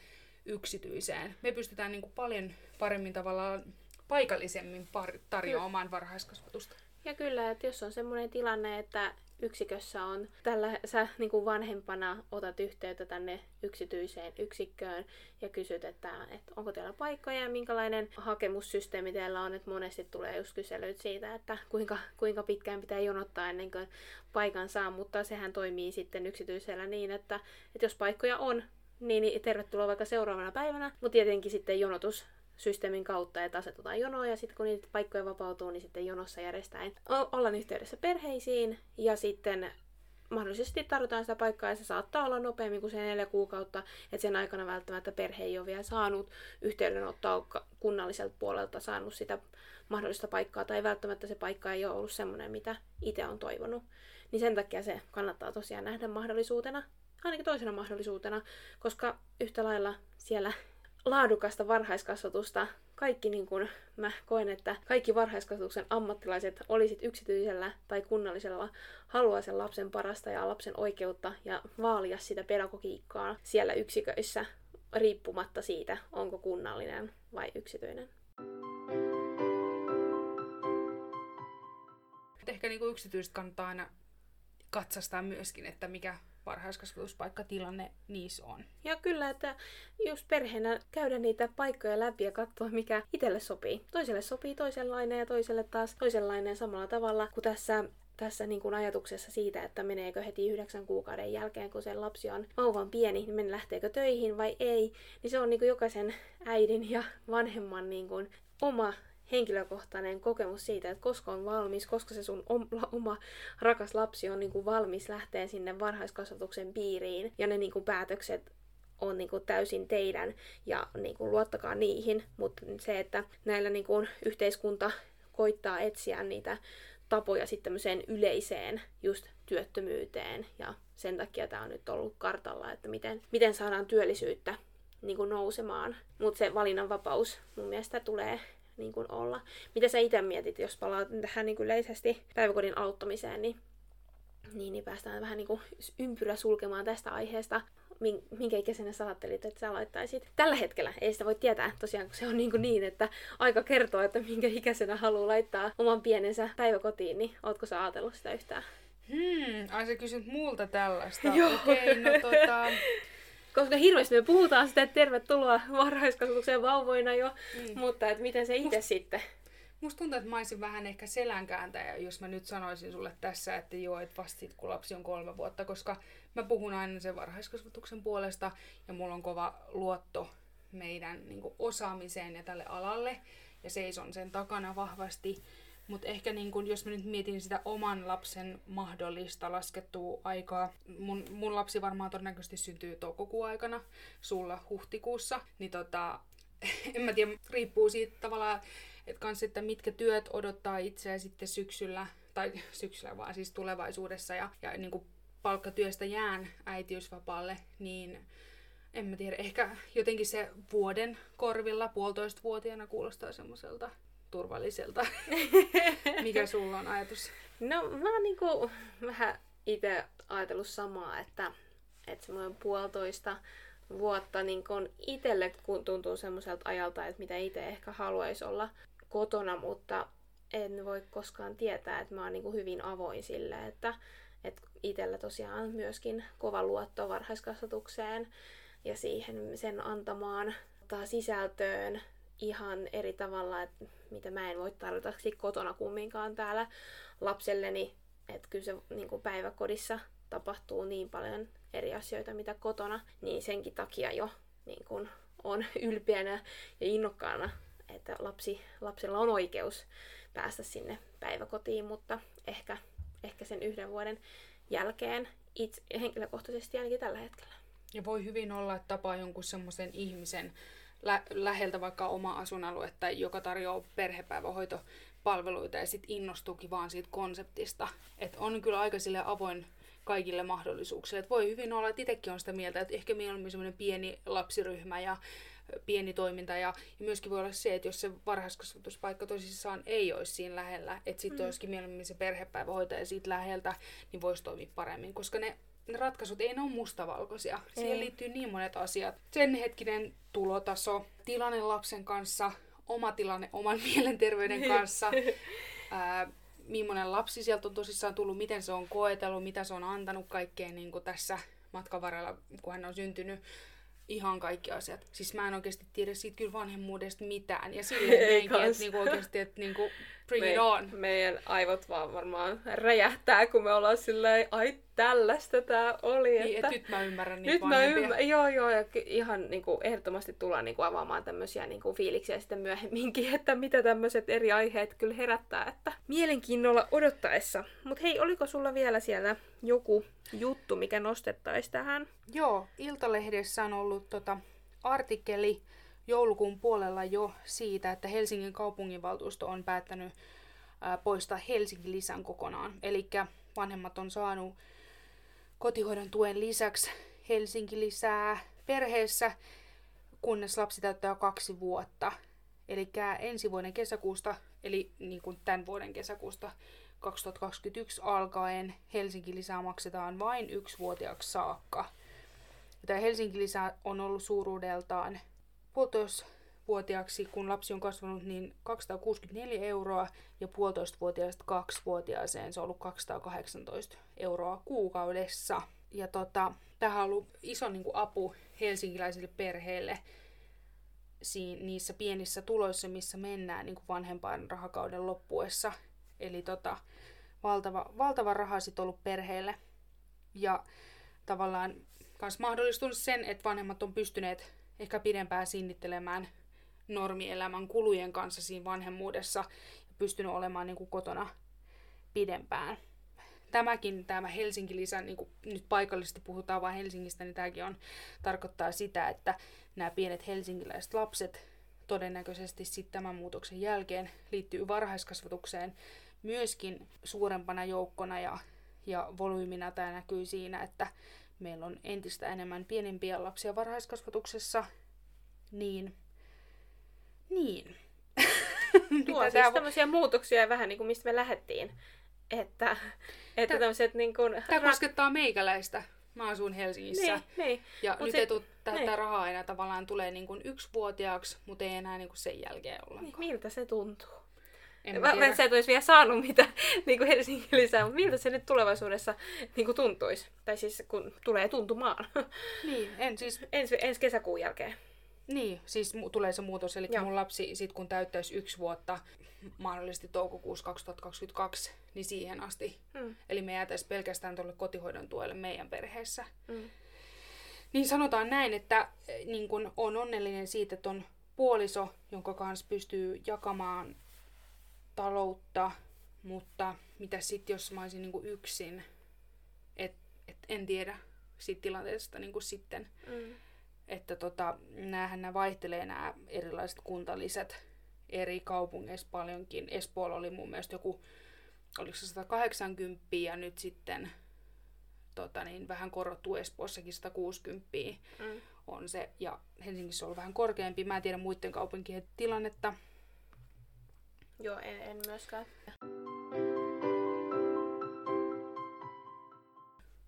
yksityiseen. Me pystytään niin kuin paljon paremmin tavallaan paikallisemmin par- tarjoamaan varhaiskasvatusta. Ja kyllä, että jos on semmoinen tilanne, että yksikössä on, tällä sä niin kuin vanhempana otat yhteyttä tänne yksityiseen yksikköön ja kysyt, että, että onko teillä paikkoja ja minkälainen hakemussysteemi teillä on, että monesti tulee just kyselyt siitä, että kuinka, kuinka pitkään pitää jonottaa ennen kuin paikan saa, mutta sehän toimii sitten yksityisellä niin, että, että jos paikkoja on, niin tervetuloa vaikka seuraavana päivänä, mutta tietenkin sitten jonotus systeemin kautta, että asetutaan jonoa ja sitten kun niitä paikkoja vapautuu, niin sitten jonossa järjestään o- ollaan yhteydessä perheisiin ja sitten mahdollisesti tarvitaan sitä paikkaa ja se saattaa olla nopeammin kuin se neljä kuukautta, että sen aikana välttämättä perhe ei ole vielä saanut yhteydenottoa kunnalliselta puolelta saanut sitä mahdollista paikkaa tai välttämättä se paikka ei ole ollut semmoinen, mitä itse on toivonut. Niin sen takia se kannattaa tosiaan nähdä mahdollisuutena, ainakin toisena mahdollisuutena, koska yhtä lailla siellä laadukasta varhaiskasvatusta. Kaikki niin kuin mä koen, että kaikki varhaiskasvatuksen ammattilaiset, olisit yksityisellä tai kunnallisella, haluaa sen lapsen parasta ja lapsen oikeutta ja vaalia sitä pedagogiikkaa siellä yksiköissä riippumatta siitä, onko kunnallinen vai yksityinen. Ehkä niin kuin yksityistä kannattaa aina katsastaa myöskin, että mikä varhaiskasvatuspaikkatilanne niissä on. Ja kyllä, että just perheenä käydä niitä paikkoja läpi ja katsoa, mikä itselle sopii. Toiselle sopii toisenlainen ja toiselle taas toisenlainen samalla tavalla kuin tässä tässä niin kuin ajatuksessa siitä, että meneekö heti yhdeksän kuukauden jälkeen, kun se lapsi on vauvan pieni, niin lähteekö töihin vai ei, niin se on niin kuin jokaisen äidin ja vanhemman niin kuin oma henkilökohtainen kokemus siitä, että koska on valmis, koska se sun oma rakas lapsi on niin kuin valmis lähteä sinne varhaiskasvatuksen piiriin ja ne niin kuin päätökset on niin kuin täysin teidän ja niin kuin luottakaa niihin, mutta se, että näillä niin kuin yhteiskunta koittaa etsiä niitä tapoja sitten tämmöiseen yleiseen just työttömyyteen ja sen takia tämä on nyt ollut kartalla, että miten, miten saadaan työllisyyttä niin kuin nousemaan. Mutta se valinnanvapaus mun mielestä tulee niin kuin olla. Mitä sä itse mietit, jos palaat tähän niin kuin yleisesti päiväkodin aloittamiseen, niin, niin, niin päästään vähän niin kuin ympyrä sulkemaan tästä aiheesta. Minkä ikäisenä sä ajattelit, että sä laittaisit? Tällä hetkellä ei sitä voi tietää tosiaan, kun se on niin, kuin niin että aika kertoo, että minkä ikäisenä haluaa laittaa oman pienensä päiväkotiin, niin ootko sä ajatellut sitä yhtään? Hmm, ai sä kysyt multa tällaista. Joo. Okei, no tota... koska hirveästi me puhutaan sitä, että tervetuloa varhaiskasvatukseen vauvoina jo, mm. mutta että miten se itse Must, sitten? Musta tuntuu, että mä olisin vähän ehkä selänkääntäjä, jos mä nyt sanoisin sulle tässä, että joo, että vasta sit, kun lapsi on kolme vuotta, koska mä puhun aina sen varhaiskasvatuksen puolesta ja mulla on kova luotto meidän niin kuin, osaamiseen ja tälle alalle ja seison sen takana vahvasti. Mutta ehkä niin kun, jos mä nyt mietin sitä oman lapsen mahdollista laskettua aikaa, mun, mun lapsi varmaan todennäköisesti syntyy toukokuun aikana, sulla huhtikuussa, niin tota, en mä tiedä, riippuu siitä tavallaan, että kans, että mitkä työt odottaa itseä sitten syksyllä, tai syksyllä vaan siis tulevaisuudessa, ja, ja niin kuin palkkatyöstä jään äitiysvapaalle, niin en mä tiedä, ehkä jotenkin se vuoden korvilla puolitoista vuotiaana kuulostaa semmoiselta turvalliselta. Mikä sulla on ajatus? No mä oon niinku vähän itse ajatellut samaa, että, että semmoinen puolitoista vuotta niin kun itselle tuntuu semmoiselta ajalta, että mitä itse ehkä haluaisi olla kotona, mutta en voi koskaan tietää, että mä oon niin hyvin avoin sille, että, että itsellä tosiaan myöskin kova luotto varhaiskasvatukseen ja siihen sen antamaan sisältöön ihan eri tavalla, että mitä mä en voi tarjota kotona kumminkaan täällä lapselleni. Että kyllä se niin kuin päiväkodissa tapahtuu niin paljon eri asioita, mitä kotona, niin senkin takia jo niin kuin on ylpeänä ja innokkaana, että lapsi, lapsella on oikeus päästä sinne päiväkotiin, mutta ehkä, ehkä sen yhden vuoden jälkeen itse henkilökohtaisesti ainakin tällä hetkellä. Ja voi hyvin olla, että tapaa jonkun semmoisen ihmisen, lä- läheltä vaikka oma asuinaluetta, joka tarjoaa perhepäivähoitopalveluita ja sitten innostuukin vaan siitä konseptista. Että on kyllä aika sille avoin kaikille mahdollisuuksille. Et voi hyvin olla, että itsekin on sitä mieltä, että ehkä mieluummin semmoinen pieni lapsiryhmä ja pieni toiminta. Ja, ja myöskin voi olla se, että jos se varhaiskasvatuspaikka tosissaan ei olisi siinä lähellä, että sitten mm. olisikin mieluummin se perhepäivähoitaja siitä läheltä, niin voisi toimia paremmin. Koska ne ne ratkaisut ei ne ole mustavalkoisia. Ei. Siihen liittyy niin monet asiat. Sen hetkinen tulotaso, tilanne lapsen kanssa, oma tilanne oman mielenterveyden kanssa, ää, millainen lapsi sieltä on tosissaan tullut, miten se on koetellut, mitä se on antanut kaikkeen niin kuin tässä matkan varrella, kun hän on syntynyt ihan kaikki asiat. Siis mä en oikeasti tiedä siitä kyllä vanhemmuudesta mitään. Ja silleen meinkin, että niinku oikeasti, että niinku, bring Me, it on. Meidän aivot vaan varmaan räjähtää, kun me ollaan silleen, ai tällaista tää oli. Niin, että... nyt mä ymmärrän niitä Nyt mä ymmärrän, joo joo, ja ihan niin kuin, ehdottomasti tullaan niin kuin, avaamaan tämmöisiä niin kuin, fiiliksiä sitten myöhemminkin, että mitä tämmöiset eri aiheet kyllä herättää, että mielenkiinnolla odottaessa. Mutta hei, oliko sulla vielä siellä joku juttu, mikä nostettaisiin tähän? Joo, Iltalehdessä on ollut tota, artikkeli joulukuun puolella jo siitä, että Helsingin kaupunginvaltuusto on päättänyt ää, poistaa Helsingin lisän kokonaan. Eli vanhemmat on saanut kotihoidon tuen lisäksi Helsinki lisää perheessä, kunnes lapsi täyttää kaksi vuotta. Eli ensi vuoden kesäkuusta, eli niin kuin tämän vuoden kesäkuusta 2021 alkaen Helsinki lisää maksetaan vain yksivuotiaaksi saakka. Tämä Helsinki lisää on ollut suuruudeltaan puolitoistavuotiaaksi, kun lapsi on kasvanut, niin 264 euroa ja puolitoistavuotiaasta kaksivuotiaaseen se on ollut 218 euroa kuukaudessa. Ja tota, tähän on ollut iso niin kuin, apu helsinkiläisille perheille siinä, niissä pienissä tuloissa, missä mennään niin kuin vanhempain rahakauden loppuessa. Eli tota, valtava, valtava raha sitten ollut perheelle. Ja tavallaan myös mahdollistunut sen, että vanhemmat on pystyneet ehkä pidempään sinnittelemään normielämän kulujen kanssa siinä vanhemmuudessa ja pystynyt olemaan niin kuin kotona pidempään. Tämäkin, tämä Helsinki-lisä, niin kuin nyt paikallisesti puhutaan vain Helsingistä, niin tämäkin on, tarkoittaa sitä, että nämä pienet helsinkiläiset lapset todennäköisesti sitten tämän muutoksen jälkeen liittyy varhaiskasvatukseen myöskin suurempana joukkona ja, ja volyymina tämä näkyy siinä, että meillä on entistä enemmän pienempiä lapsia varhaiskasvatuksessa, niin, niin. Tuo siis tämä... tämmöisiä muutoksia vähän niin kuin mistä me lähdettiin. Että, että tämmöiset niin kuin... Tämä koskettaa meikäläistä. Mä asun Helsingissä. Niin, niin. Ja Mut nyt se, etut, tätä niin. rahaa aina tavallaan tulee niin kuin yksivuotiaaksi, mutta ei enää niin kuin sen jälkeen ollenkaan. Niin, miltä se tuntuu? En Mä, mä, sä et olisi vielä saanut mitä niin kuin Helsingin lisää, mutta miltä se nyt tulevaisuudessa niin kuin tuntuisi? Tai siis kun tulee tuntumaan Niin, en siis, ensi, ensi kesäkuun jälkeen. niin, siis mu- tulee se muutos. Eli Joo. mun lapsi, sit kun täyttäisi yksi vuotta, mahdollisesti toukokuussa 2022, niin siihen asti. Mm. Eli me jäätäisiin pelkästään tuolle kotihoidon tuelle meidän perheessä. Mm. Niin sanotaan näin, että eh, niin kun on onnellinen siitä, että on puoliso, jonka kanssa pystyy jakamaan taloutta, mutta mitä sitten, jos mä olisin niin yksin, et, et en tiedä siitä tilanteesta niin sitten. Mm. Että tota, näähän nämä vaihtelee nämä erilaiset kuntalisät eri kaupungeissa paljonkin. Espoolla oli mun mielestä joku, oliko se 180 ja nyt sitten tota niin, vähän korottu Espoossakin 160 Mm. on se. Ja Helsingissä on ollut vähän korkeampi. Mä en tiedä muiden kaupunkien tilannetta. Joo, en, en myöskään.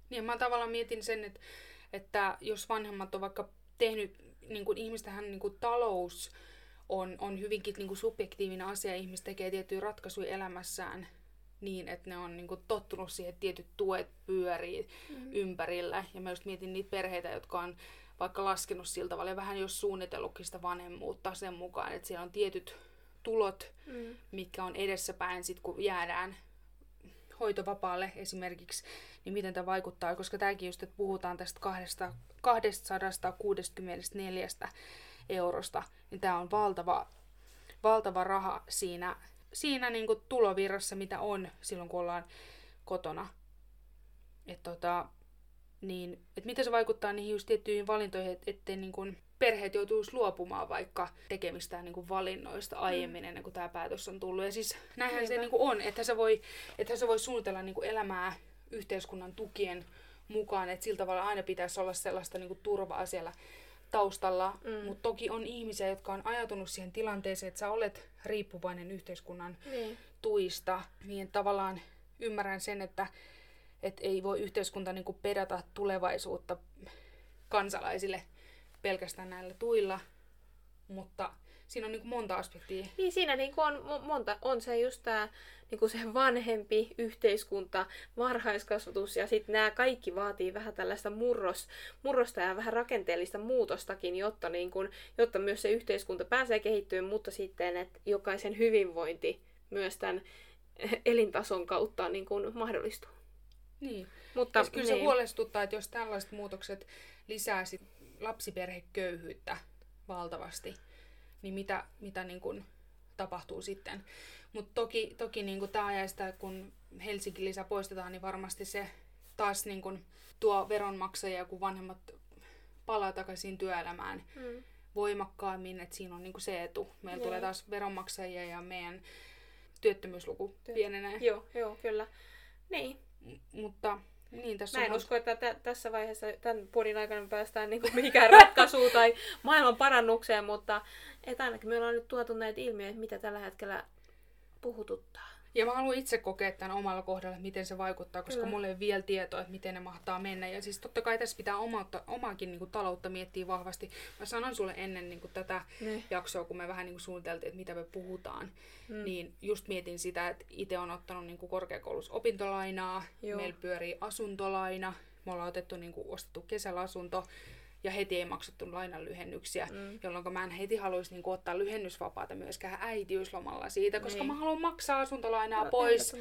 Niin mä tavallaan mietin sen, että, että jos vanhemmat on vaikka tehnyt, niin kuin ihmistähän niin kuin talous on, on hyvinkin niin kuin subjektiivinen asia, ihmiset tekee tiettyjä ratkaisuja elämässään niin, että ne on niin kuin tottunut siihen, että tietyt tuet pyörii mm. ympärillä. Ja mä just mietin niitä perheitä, jotka on vaikka laskenut siltä tavalla ja vähän jos suunnitellutkin sitä vanhemmuutta sen mukaan, että siellä on tietyt tulot, Mm. mitkä on edessäpäin sit kun jäädään hoitovapaalle esimerkiksi, niin miten tämä vaikuttaa, koska tämäkin just, että puhutaan tästä 264 eurosta, niin tämä on valtava, valtava raha siinä, siinä niin kuin tulovirrassa, mitä on silloin, kun ollaan kotona. Et tota, niin, et miten se vaikuttaa niihin just tiettyihin valintoihin, et, ettei niin kuin perheet joutuisi luopumaan vaikka tekemistään niin kuin valinnoista aiemmin ennen kuin tämä päätös on tullut. Ja siis näinhän se Niinpä. niin kuin on, että se voi, että se voi suunnitella niin kuin elämää yhteiskunnan tukien mukaan, että sillä tavalla aina pitäisi olla sellaista niin kuin turvaa siellä taustalla. Mm. Mutta toki on ihmisiä, jotka on ajatunut siihen tilanteeseen, että sä olet riippuvainen yhteiskunnan Niin. tuista, niin tavallaan ymmärrän sen, että et ei voi yhteiskunta niinku pedata tulevaisuutta kansalaisille pelkästään näillä tuilla, mutta siinä on niinku monta aspektia. Niin siinä niinku on mo- monta, on se just tää niinku se vanhempi yhteiskunta, varhaiskasvatus ja sitten nämä kaikki vaatii vähän tällaista murros, murrosta ja vähän rakenteellista muutostakin, jotta, niinku, jotta myös se yhteiskunta pääsee kehittymään, mutta sitten, että jokaisen hyvinvointi myös tämän elintason kautta niin kuin mahdollistuu. Niin. Mutta, Siis kyllä se huolestuttaa, että jos tällaiset muutokset lisää sit lapsiperheköyhyyttä valtavasti, niin mitä, mitä niin kuin tapahtuu sitten. Mutta toki, toki niin kuin tämä ajaa sitä, kun Helsinki lisä poistetaan, niin varmasti se taas niin kuin tuo veronmaksajia, kun vanhemmat palaa takaisin työelämään Mm. voimakkaammin, että siinä on niin kuin se etu. Meillä Joo. tulee taas veronmaksajia ja meidän työttömyysluku Työ- pienenee. Joo, joo, kyllä. Niin. Mutta niin, tässä Mä en on usko, että tä- tässä vaiheessa tämän podin aikana me päästään niinku mihinkään ratkaisuun tai maailman parannukseen, mutta et ainakin me ollaan nyt tuotu näitä ilmiöitä, mitä tällä hetkellä puhututtaa. Ja mä haluan itse kokea tämän omalla kohdalla, miten se vaikuttaa, koska Kyllä. mulla ei ole vielä tietoa, että miten ne mahtaa mennä. Ja siis totta kai tässä pitää omautta, omaakin niin kuin, taloutta miettiä vahvasti. Mä sanon sulle ennen niin kuin, tätä Niin. jaksoa, kun me vähän niin kuin, suunniteltiin, että mitä me puhutaan, Mm. niin just mietin sitä, että itse on ottanut niin kuin, korkeakoulussa opintolainaa, Joo. meillä pyörii asuntolaina, me ollaan otettu, niin kuin, ostettu kesällä asunto, ja heti ei maksettu lainan lyhennyksiä, Mm. jolloin mä en heti haluaisi niin ottaa lyhennysvapaata myöskään äitiyslomalla siitä, koska Niin. mä haluan maksaa asuntolainaa No, pois,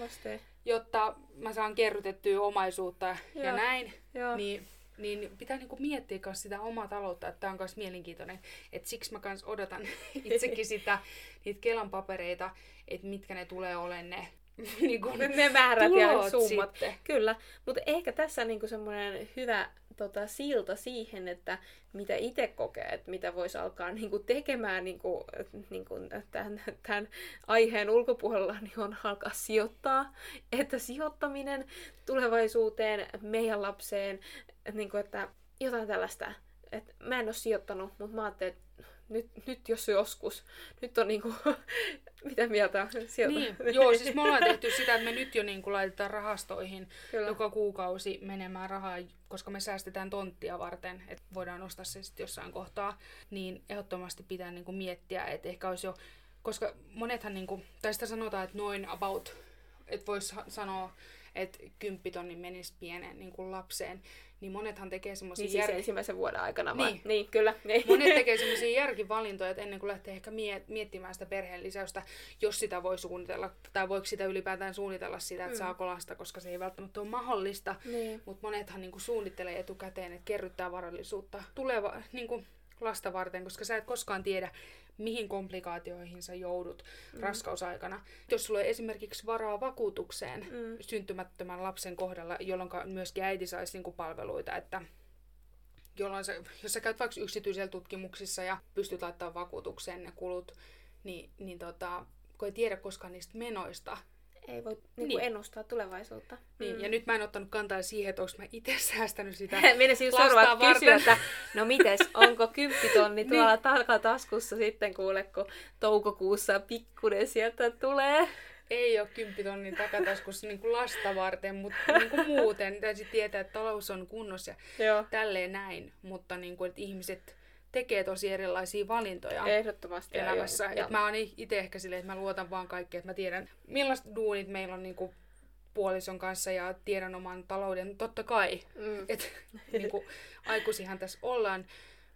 jotta mä saan kerrytettyä omaisuutta ja Joo. näin, Joo. niin, niin pitää niinku miettiä myös sitä omaa taloutta, että tämä on myös mielenkiintoinen. Et siksi mä kans odotan itsekin sitä, niitä Kelan papereita, että mitkä ne tulee olemaan ne niinku, Ne, ne määrät ja summat. sitten. Kyllä, mutta ehkä tässä niinku semmoinen hyvä tota, silta siihen, että mitä itse kokee, että mitä voisi alkaa niinku tekemään niinku, niinku, tämän, tämän aiheen ulkopuolella, niin on alkaa sijoittaa. Että sijoittaminen tulevaisuuteen, meidän lapseen, että, niinku, että jotain tällaista. Että mä en ole sijoittanut, mutta mä ajattelin, että nyt, nyt jos joskus, nyt on niinku, mitä mieltä sijoita. Niin, joo, siis me ollaan tehty sitä, että me nyt jo niin kuin laitetaan rahastoihin Kyllä. joka kuukausi menemään rahaa, koska me säästetään tonttia varten, että voidaan ostaa se sitten jossain kohtaa, niin ehdottomasti pitää niin kuin miettiä, että ehkä olisi jo koska monethan, niinku, tai sitä sanotaan, että noin about, että voisi sanoa, että kymppitonni menisi pieneen niin kuin lapseen, niin monethan tekee semmoisia... Niin siis jär... ensimmäisen vuoden aikana vai? Niin. niin kyllä. Niin. Monet tekee semmoisia järkivalintoja, että ennen kuin lähtee ehkä miet- miettimään sitä perheen lisäystä, jos sitä voi suunnitella, tai voiko sitä ylipäätään suunnitella sitä, että Mm. saako lasta, koska se ei välttämättä ole mahdollista. Niin. Mutta monethan niinku suunnittelee etukäteen, että kerryttää varallisuutta tuleva, niinku lasta varten, koska sä et koskaan tiedä, mihin komplikaatioihin sä joudut mm. raskausaikana. Jos sulla on esimerkiksi varaa vakuutukseen Mm. syntymättömän lapsen kohdalla, jolloin myöskin äiti saisi niinku palveluita, että jolloin sä, jos sä käyt vaikka yksityisellä tutkimuksissa ja pystyt laittamaan vakuutukseen ne kulut, niin, niin tota, kun ei tiedä koskaan niistä menoista, Ei voi niin Niin. ennustaa tulevaisuutta. niin, ja nyt mä en ottanut kantaa siihen, että onko mä itse säästänyt sitä lastaan seuraava kysyä, että no mites, onko kymppitonni Niin. tuolla takataskussa sitten kuule, kun toukokuussa pikkunen sieltä tulee. ei ole kymppitonnin takataskussa niin kuin lasta varten, mutta niin kuin muuten täytyy tietää, että talous on kunnossa ja Joo. tälleen näin, mutta niin kuin, että ihmiset tekee tosi erilaisia valintoja Ehdottomasti. elämässä. joo, Et joo. mä oon itse ehkä silleen, että mä luotan vaan kaikkeen, että mä tiedän millaiset duunit meillä on niin kuin puolison kanssa ja tiedän oman talouden, totta kai. Mm. Et, niin kuin, aikuisihan tässä ollaan,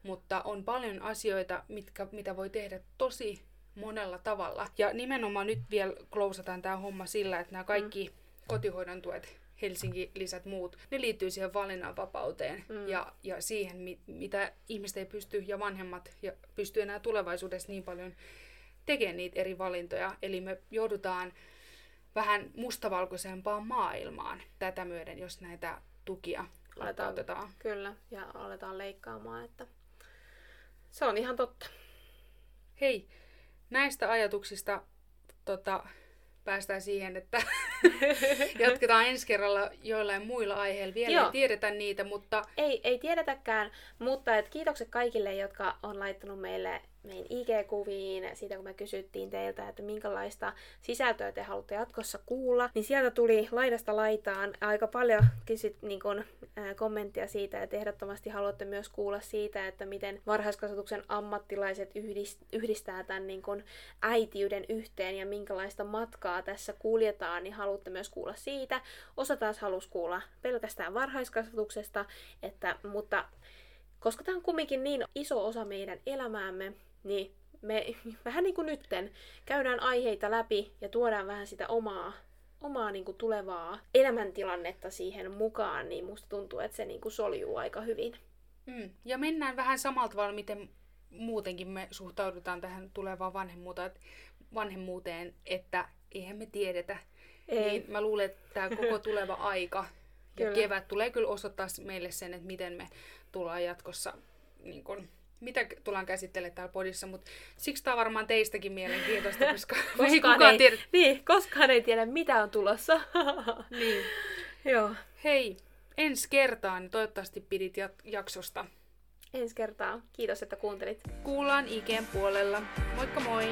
mutta on paljon asioita, mitkä, mitä voi tehdä tosi monella tavalla. Ja nimenomaan nyt vielä klousataan tämä homma sillä, että nämä kaikki mm. kotihoidon tuet, Helsinki lisät muut, ne liittyy siihen valinnanvapauteen Mm. ja, ja siihen, mi, mitä ihmiset ei pysty ja vanhemmat ja pystyy enää tulevaisuudessa niin paljon tekemään niitä eri valintoja. Eli me joudutaan vähän mustavalkoisempaan maailmaan tätä myöden, jos näitä tukia Aletaan. lakkautetaan. Kyllä, ja aletaan leikkaamaan, että se on ihan totta. Hei, näistä ajatuksista tota, päästään siihen, että jatketaan ensi kerralla joillain muilla aiheilla. Vielä Joo. ei tiedetä niitä, mutta Ei, ei tiedetäkään, mutta et kiitokset kaikille, jotka on laittanut meille meidän IG-kuviin siitä, kun me kysyttiin teiltä, että minkälaista sisältöä te haluatte jatkossa kuulla. Niin sieltä tuli laidasta laitaan aika paljon kysyt, niin kun, ää, kommenttia siitä, että ehdottomasti haluatte myös kuulla siitä, että miten varhaiskasvatuksen ammattilaiset yhdist- yhdistää tämän niin kun äitiyden yhteen ja minkälaista matkaa tässä kuljetaan, niin haluatte myös kuulla siitä. Osa taas halusi kuulla pelkästään varhaiskasvatuksesta, että, mutta koska tämä on kumminkin niin iso osa meidän elämäämme, niin me vähän niin kuin nytten käydään aiheita läpi ja tuodaan vähän sitä omaa, omaa niin kuin tulevaa elämäntilannetta siihen mukaan, niin musta tuntuu, että se niin kuin soljuu aika hyvin. mm, ja mennään vähän samalla tavalla, miten muutenkin me suhtaudutaan tähän tulevaan vanhemmuuteen, vanhemmuuteen että eihän me tiedetä. Ei. Niin mä luulen, että tämä koko tuleva aika ja Kyllä. kevät tulee kyllä osoittaa meille sen, että miten me tullaan jatkossa, niin kun, mitä tullaan käsittelemään täällä podissa, mutta siksi tämä on varmaan teistäkin mielenkiintoista, koska ei Koskaan kukaan ei, tiedä. niin, koskaan ei tiedä, mitä on tulossa. Niin. Joo. Hei, ensi kertaan niin toivottavasti pidit jat- jaksosta. Ensi kertaa. Kiitos, että kuuntelit. Kuullaan IGn puolella. Moikka moi!